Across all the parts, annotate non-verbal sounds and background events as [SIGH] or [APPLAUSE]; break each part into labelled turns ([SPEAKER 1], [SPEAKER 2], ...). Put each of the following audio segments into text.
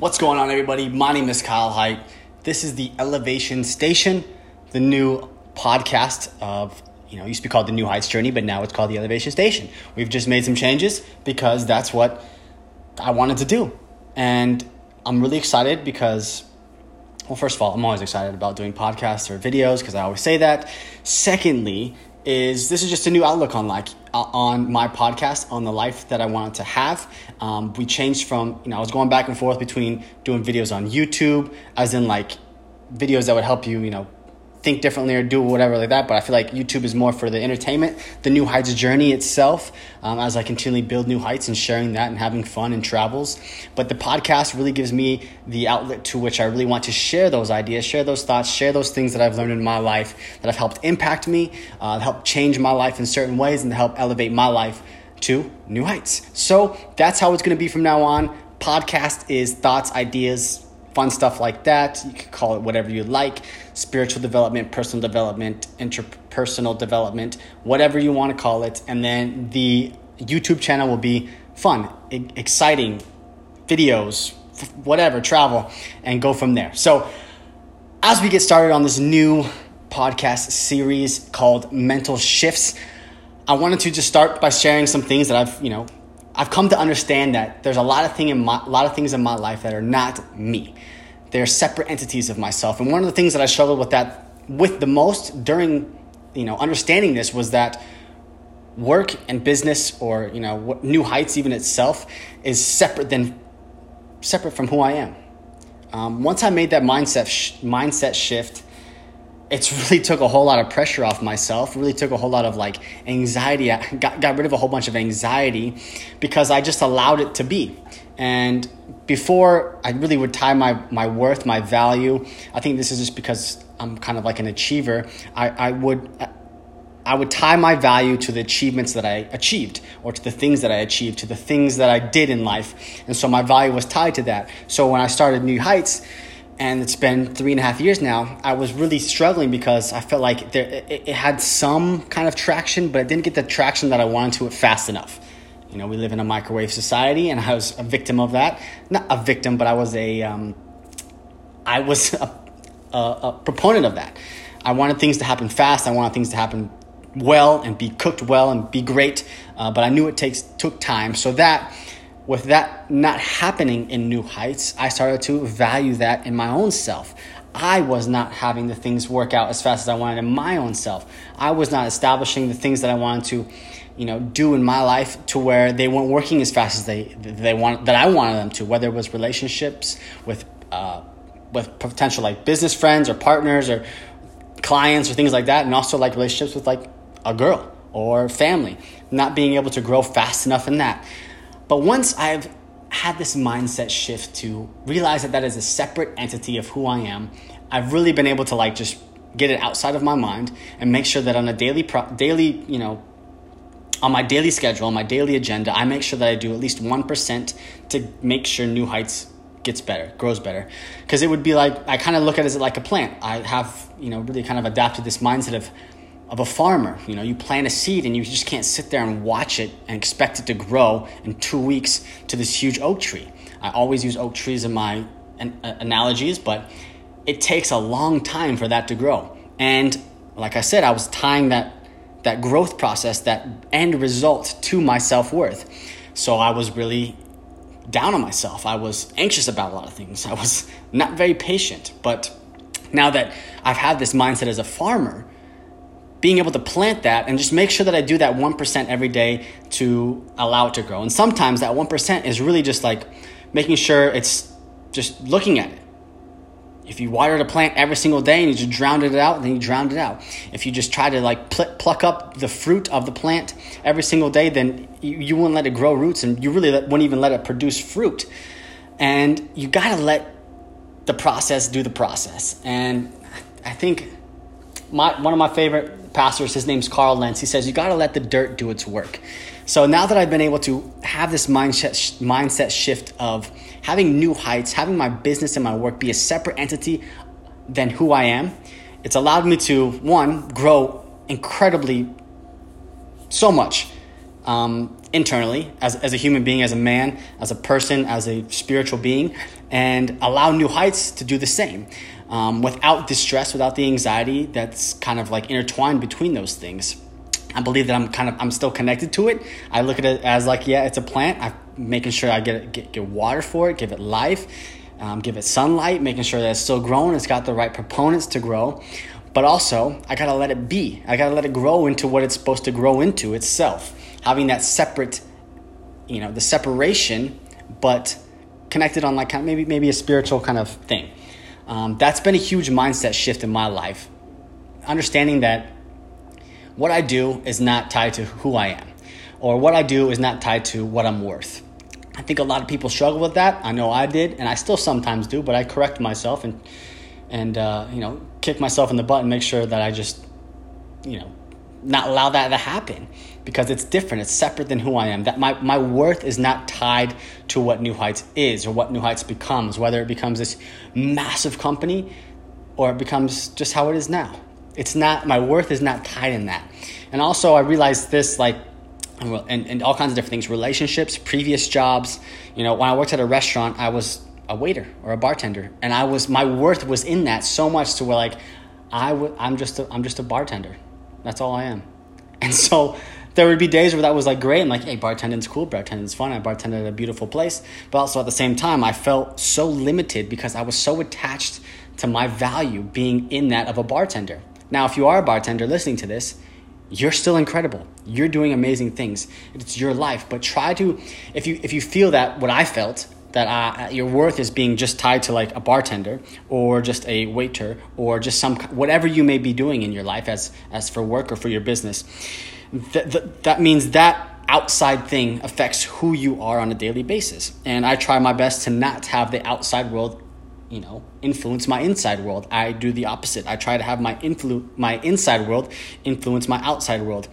[SPEAKER 1] What's going on, everybody? My name is Kyle Height. This is the Elevation Station, the new podcast of, you know, used to be called the New Heights Journey, but now it's called the Elevation Station. We've just made some changes because that's what I wanted to do. And I'm really excited because, well, first of all, I'm always excited about doing podcasts or videos because I always say that. Secondly, is this is just a new outlook on like on my podcast on the life that I wanted to have. Um, we changed from you know I was going back and forth between doing videos on YouTube, as in like videos that would help you you know think differently or do whatever like that. But I feel like YouTube is more for the entertainment, the New Heights journey itself, um, as I continually build new heights and sharing that and having fun and travels. But the podcast really gives me the outlet to which I really want to share those ideas, share those thoughts, share those things that I've learned in my life that have helped impact me, uh, help change my life in certain ways, and help elevate my life to new heights. So that's how it's going to be from now on. Podcast is thoughts, ideas, fun stuff like that. You can call it whatever you like spiritual development, personal development, interpersonal development, whatever you want to call it. And then the YouTube channel will be fun, exciting videos, whatever, travel, and go from there. So, as we get started on this new podcast series called Mental Shifts, I wanted to just start by sharing some things that I've, you know, I've come to understand that there's a lot of thing in my, a lot of things in my life that are not me. They're separate entities of myself. And one of the things that I struggled with that with the most during, you know, understanding this was that work and business or, you know, New Heights even itself is separate than separate from who I am. Um, once I made that mindset sh- mindset shift, it's really [LAUGHS] took a whole lot of pressure off myself really took a whole lot of like anxiety I got, got rid of a whole bunch of anxiety because i just allowed it to be and before i really would tie my, my worth my value i think this is just because i'm kind of like an achiever i, I would uh, I would tie my value to the achievements that I achieved or to the things that I achieved, to the things that I did in life. And so my value was tied to that. So when I started New Heights, and it's been three and a half years now, I was really struggling because I felt like there, it, it, had some kind of traction, but it didn't get the traction that I wanted to it fast enough. You know, we live in a microwave society, and I was a victim of that. Not a victim, but I was a, um, I was [LAUGHS] a, a, a proponent of that. I wanted things to happen fast. I wanted things to happen well and be cooked well and be great, uh, but I knew it takes took time. So that with that not happening in New Heights, I started to value that in my own self. I was not having the things work out as fast as I wanted in my own self. I was not establishing the things that I wanted to, you know, do in my life to where they weren't working as fast as they they want that I wanted them to. Whether it was relationships with uh, with potential like business friends or partners or clients or things like that, and also like relationships with like a girl or family. Not being able to grow fast enough in that. But once I've had this mindset shift to realize that that is a separate entity of who I am, I've really been able to like just get it outside of my mind and make sure that on a daily pro- daily, you know, on my daily schedule, on my daily agenda, I make sure that I do at least 1% to make sure New Heights gets better, grows better. Because it would be like, I kind of look at it as like a plant. I have, you know, really kind of adapted this mindset of of a farmer. You know, you plant a seed and you just can't sit there and watch it and expect it to grow in two weeks to this huge oak tree. I always use oak trees in my uh, analogies, but it takes a long time for that to grow. And like I said, I was tying that that growth process, that end result to my self worth. So I was really down on myself. I was anxious about a lot of things. I was not very patient. But now that I've had this mindset as a farmer, being able to plant that and just make sure that I do that 1% every day to allow it to grow. And sometimes that 1% is really just like making sure it's just looking at it. If you water the plant every single day and you just drown it out, then you drown it out. If you just try to like pl- pluck up the fruit of the plant every single day, then you, you won't let it grow roots and you really won't even let it produce fruit. And you gotta let the process do the process. And I think my, one of my favorite pastors, his name's Carl Lentz. He says, You got to let the dirt do its work. So now that I've been able to have this mindset, mindset shift of having new heights, having my business and my work be a separate entity than who I am, it's allowed me to, one, grow incredibly so much. Um, internally as, as a human being, as a man, as a person, as a spiritual being, and allow New Heights to do the same um, without the stress, without the anxiety that's kind of like intertwined between those things. I believe that I'm kind of I'm still connected to it. I look at it as like yeah, it's a plant. I'm making sure I get get, get water for it, give it life, um, give it sunlight, making sure that it's still growing. It's got the right proponents to grow, but also I gotta let it be. I gotta let it grow into what it's supposed to grow into itself. Having that separate, you know, the separation, but connected on like maybe maybe a spiritual kind of thing. Um, that's been a huge mindset shift in my life. Understanding that what I do is not tied to who I am, or what I do is not tied to what I'm worth. I think a lot of people struggle with that. I know I did, and I still sometimes do, but I correct myself and and uh, you know kick myself in the butt and make sure that I just you know not allow that to happen because it's different. It's separate than who I am. That my, my worth is not tied to what New Heights is or what New Heights becomes, whether it becomes this massive company or it becomes just how it is now. It's not my worth is not tied in that. And also I realized this like and, and all kinds of different things, relationships, previous jobs. You know, when I worked at a restaurant, I was a waiter or a bartender, and I was my worth was in that so much to where like I w- I'm just a, I'm just a bartender. That's all I am. [LAUGHS] And so there would be days where that was like great. I'm like, hey, bartending's cool, bartending's fun. I bartended at a beautiful place. But also at the same time, I felt so limited because I was so attached to my value being in that of a bartender. Now, if you are a bartender listening to this, you're still incredible. You're doing amazing things. It's your life. But try to, if you if you feel that what I felt that uh, your worth is being just tied to like a bartender or just a waiter or just some whatever you may be doing in your life as as for work or for your business th- th- that means that outside thing affects who you are on a daily basis. And I try my best to not have the outside world, you know, influence my inside world. I do the opposite. I try to have my influ- my inside world influence my outside world.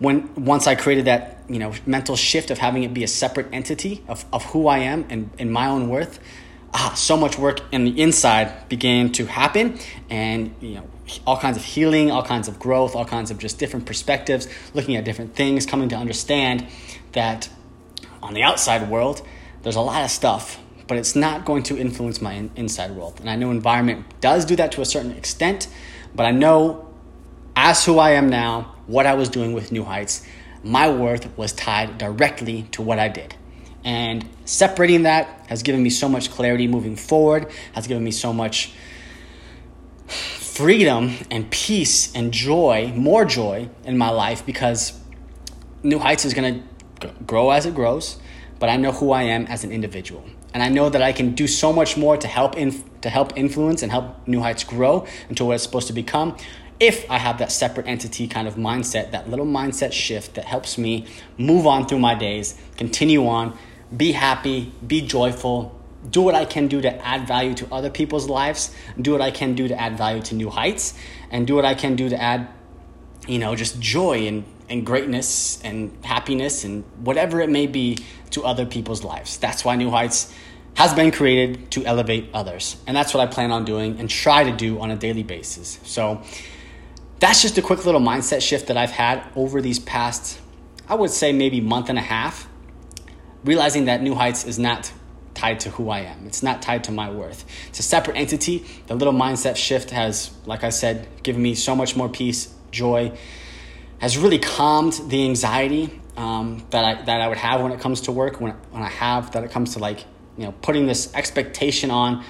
[SPEAKER 1] When once I created that, you know, mental shift of having it be a separate entity of, of who I am and, and my own worth, ah, so much work in the inside began to happen and you know all kinds of healing all kinds of growth all kinds of just different perspectives looking at different things coming to understand that on the outside world there's a lot of stuff but it's not going to influence my in- inside world. And i know environment does do that to a certain extent but i know as who i am now what i was doing with new heights my worth was tied directly to what i did. And separating that has given me so much clarity moving forward, has given me so much freedom and peace and joy, more joy in my life because New Heights is going to grow as it grows, but I know who I am as an individual. And I know that I can do so much more to help in, to help influence and help New Heights grow into what it's supposed to become if I have that separate entity kind of mindset, that little mindset shift that helps me move on through my days, continue on, be happy, be joyful, do what I can do to add value to other people's lives, do what I can do to add value to new heights, and do what I can do to add, you know, just joy and, and greatness and happiness and whatever it may be to other people's lives. That's why New Heights has been created to elevate others. And that's what I plan on doing and try to do on a daily basis. So that's just a quick little mindset shift that I've had over these past, I would say maybe month and a half realizing that New Heights is not tied to who I am. It's not tied to my worth. It's a separate entity. The little mindset shift has, like I said, given me so much more peace, joy, has really calmed the anxiety um, that, I, that I would have when it comes to work, when, when I have, that it comes to like, you know, putting this expectation on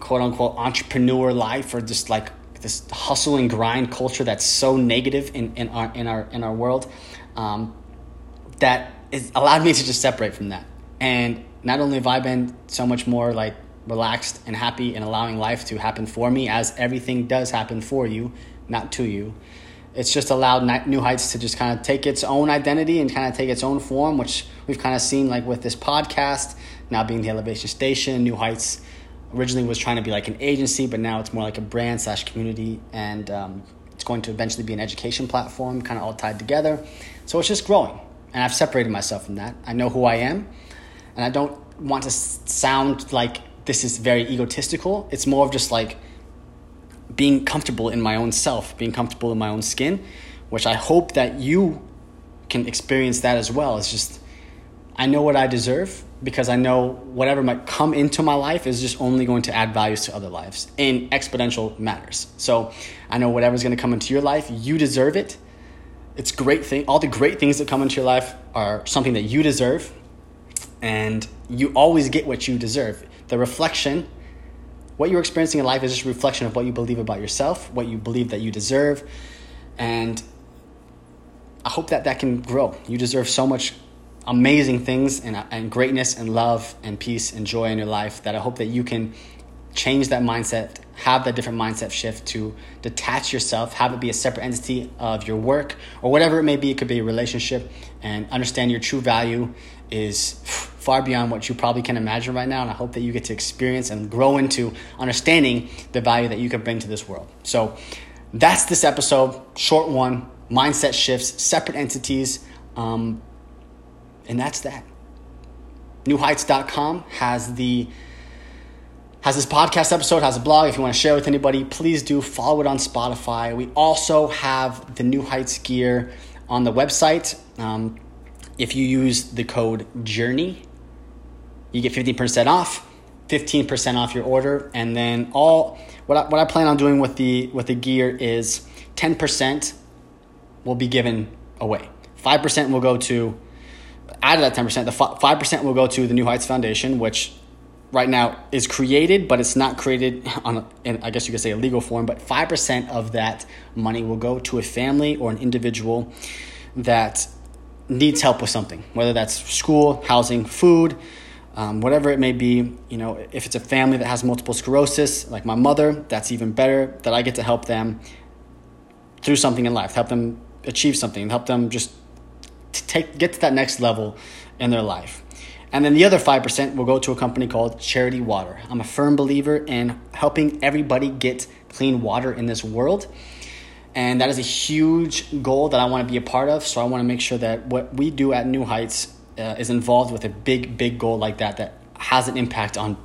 [SPEAKER 1] quote unquote entrepreneur life or just like this hustle and grind culture that's so negative in, in our in our in our world um, that it allowed me to just separate from that. And not only have I been so much more like relaxed and happy and allowing life to happen for me as everything does happen for you, not to you. It's just allowed New Heights to just kind of take its own identity and kind of take its own form, which we've kind of seen like with this podcast, now being the Elevation Station. New Heights originally was trying to be like an agency, but now it's more like a brand slash community, and um, it's going to eventually be an education platform, kind of all tied together. So it's just growing and I've separated myself from that. I know who I am, and I don't want to sound like this is very egotistical. It's more of just like being comfortable in my own self, being comfortable in my own skin, which I hope that you can experience that as well. It's just I know what I deserve because I know whatever might come into my life is just only going to add values to other lives in exponential matters. So I know whatever's going to come into your life, you deserve it. It's great thing. All the great things that come into your life are something that you deserve, and you always get what you deserve. The reflection, what you're experiencing in life, is just a reflection of what you believe about yourself, what you believe that you deserve, and I hope that that can grow. You deserve so much amazing things and, uh, and greatness and love and peace and joy in your life that I hope that you can change that mindset, have that different mindset shift to detach yourself, have it be a separate entity of your work or whatever it may be. It could be a relationship and understand your true value is far beyond what you probably can imagine right now. And I hope that you get to experience and grow into understanding the value that you can bring to this world. So that's this episode, short one, mindset shifts, separate entities. Um, and that's that. Newheights.com has the has this podcast episode, has a blog. If you want to share with anybody, please do follow it on Spotify. We also have the New Heights gear on the website. Um, if you use the code JOURNEY, you get 15% off, 15% off your order. And then all what I, what I plan on doing with the with the gear is 10% will be given away. 5% will go to out of that 10%, the 5% will go to the New Heights Foundation, which right now is created, but it's not created on, in, I guess you could say, a legal form. But 5% of that money will go to a family or an individual that needs help with something, whether that's school, housing, food, um, whatever it may be. You know, if it's a family that has multiple sclerosis, like my mother, that's even better that I get to help them through something in life, help them achieve something, help them just take get to that next level in their life. And then the other 5% will go to a company called Charity Water. I'm a firm believer in helping everybody get clean water in this world. And that is a huge goal that I want to be a part of. So I want to make sure that what we do at New Heights uh, is involved with a big, big goal like that that has an impact on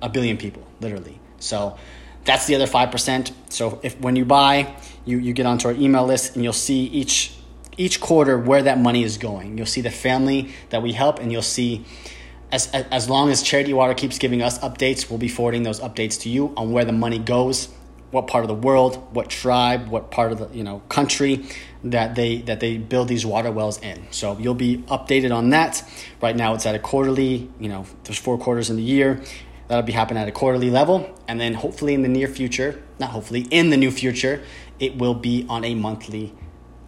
[SPEAKER 1] a billion people, literally. So that's the other 5%. So if when you buy, you, you get onto our email list and you'll see each each quarter where that money is going. You'll see the family that we help, and you'll see as, as long as Charity Water keeps giving us updates, we'll be forwarding those updates to you on where the money goes, what part of the world, what tribe, what part of the you know country that they that they build these water wells in. So you'll be updated on that. Right now it's at a quarterly, you know, there's four quarters in the year. That'll be happening at a quarterly level. And then hopefully in the near future, not hopefully, in the new future, it will be on a monthly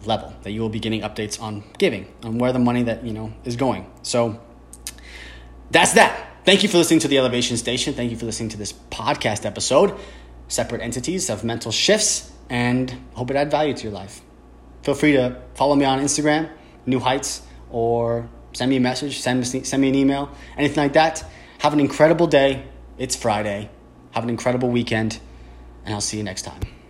[SPEAKER 1] level that you will be getting updates on giving on where the money that you know is going so that's that thank you for listening to the elevation station thank you for listening to this podcast episode separate entities of mental shifts and hope it add value to your life. Feel free to follow me on instagram new heights or send me a message send me, send me an email anything like that. Have an incredible day. It's friday. Have an incredible weekend and i'll see you next time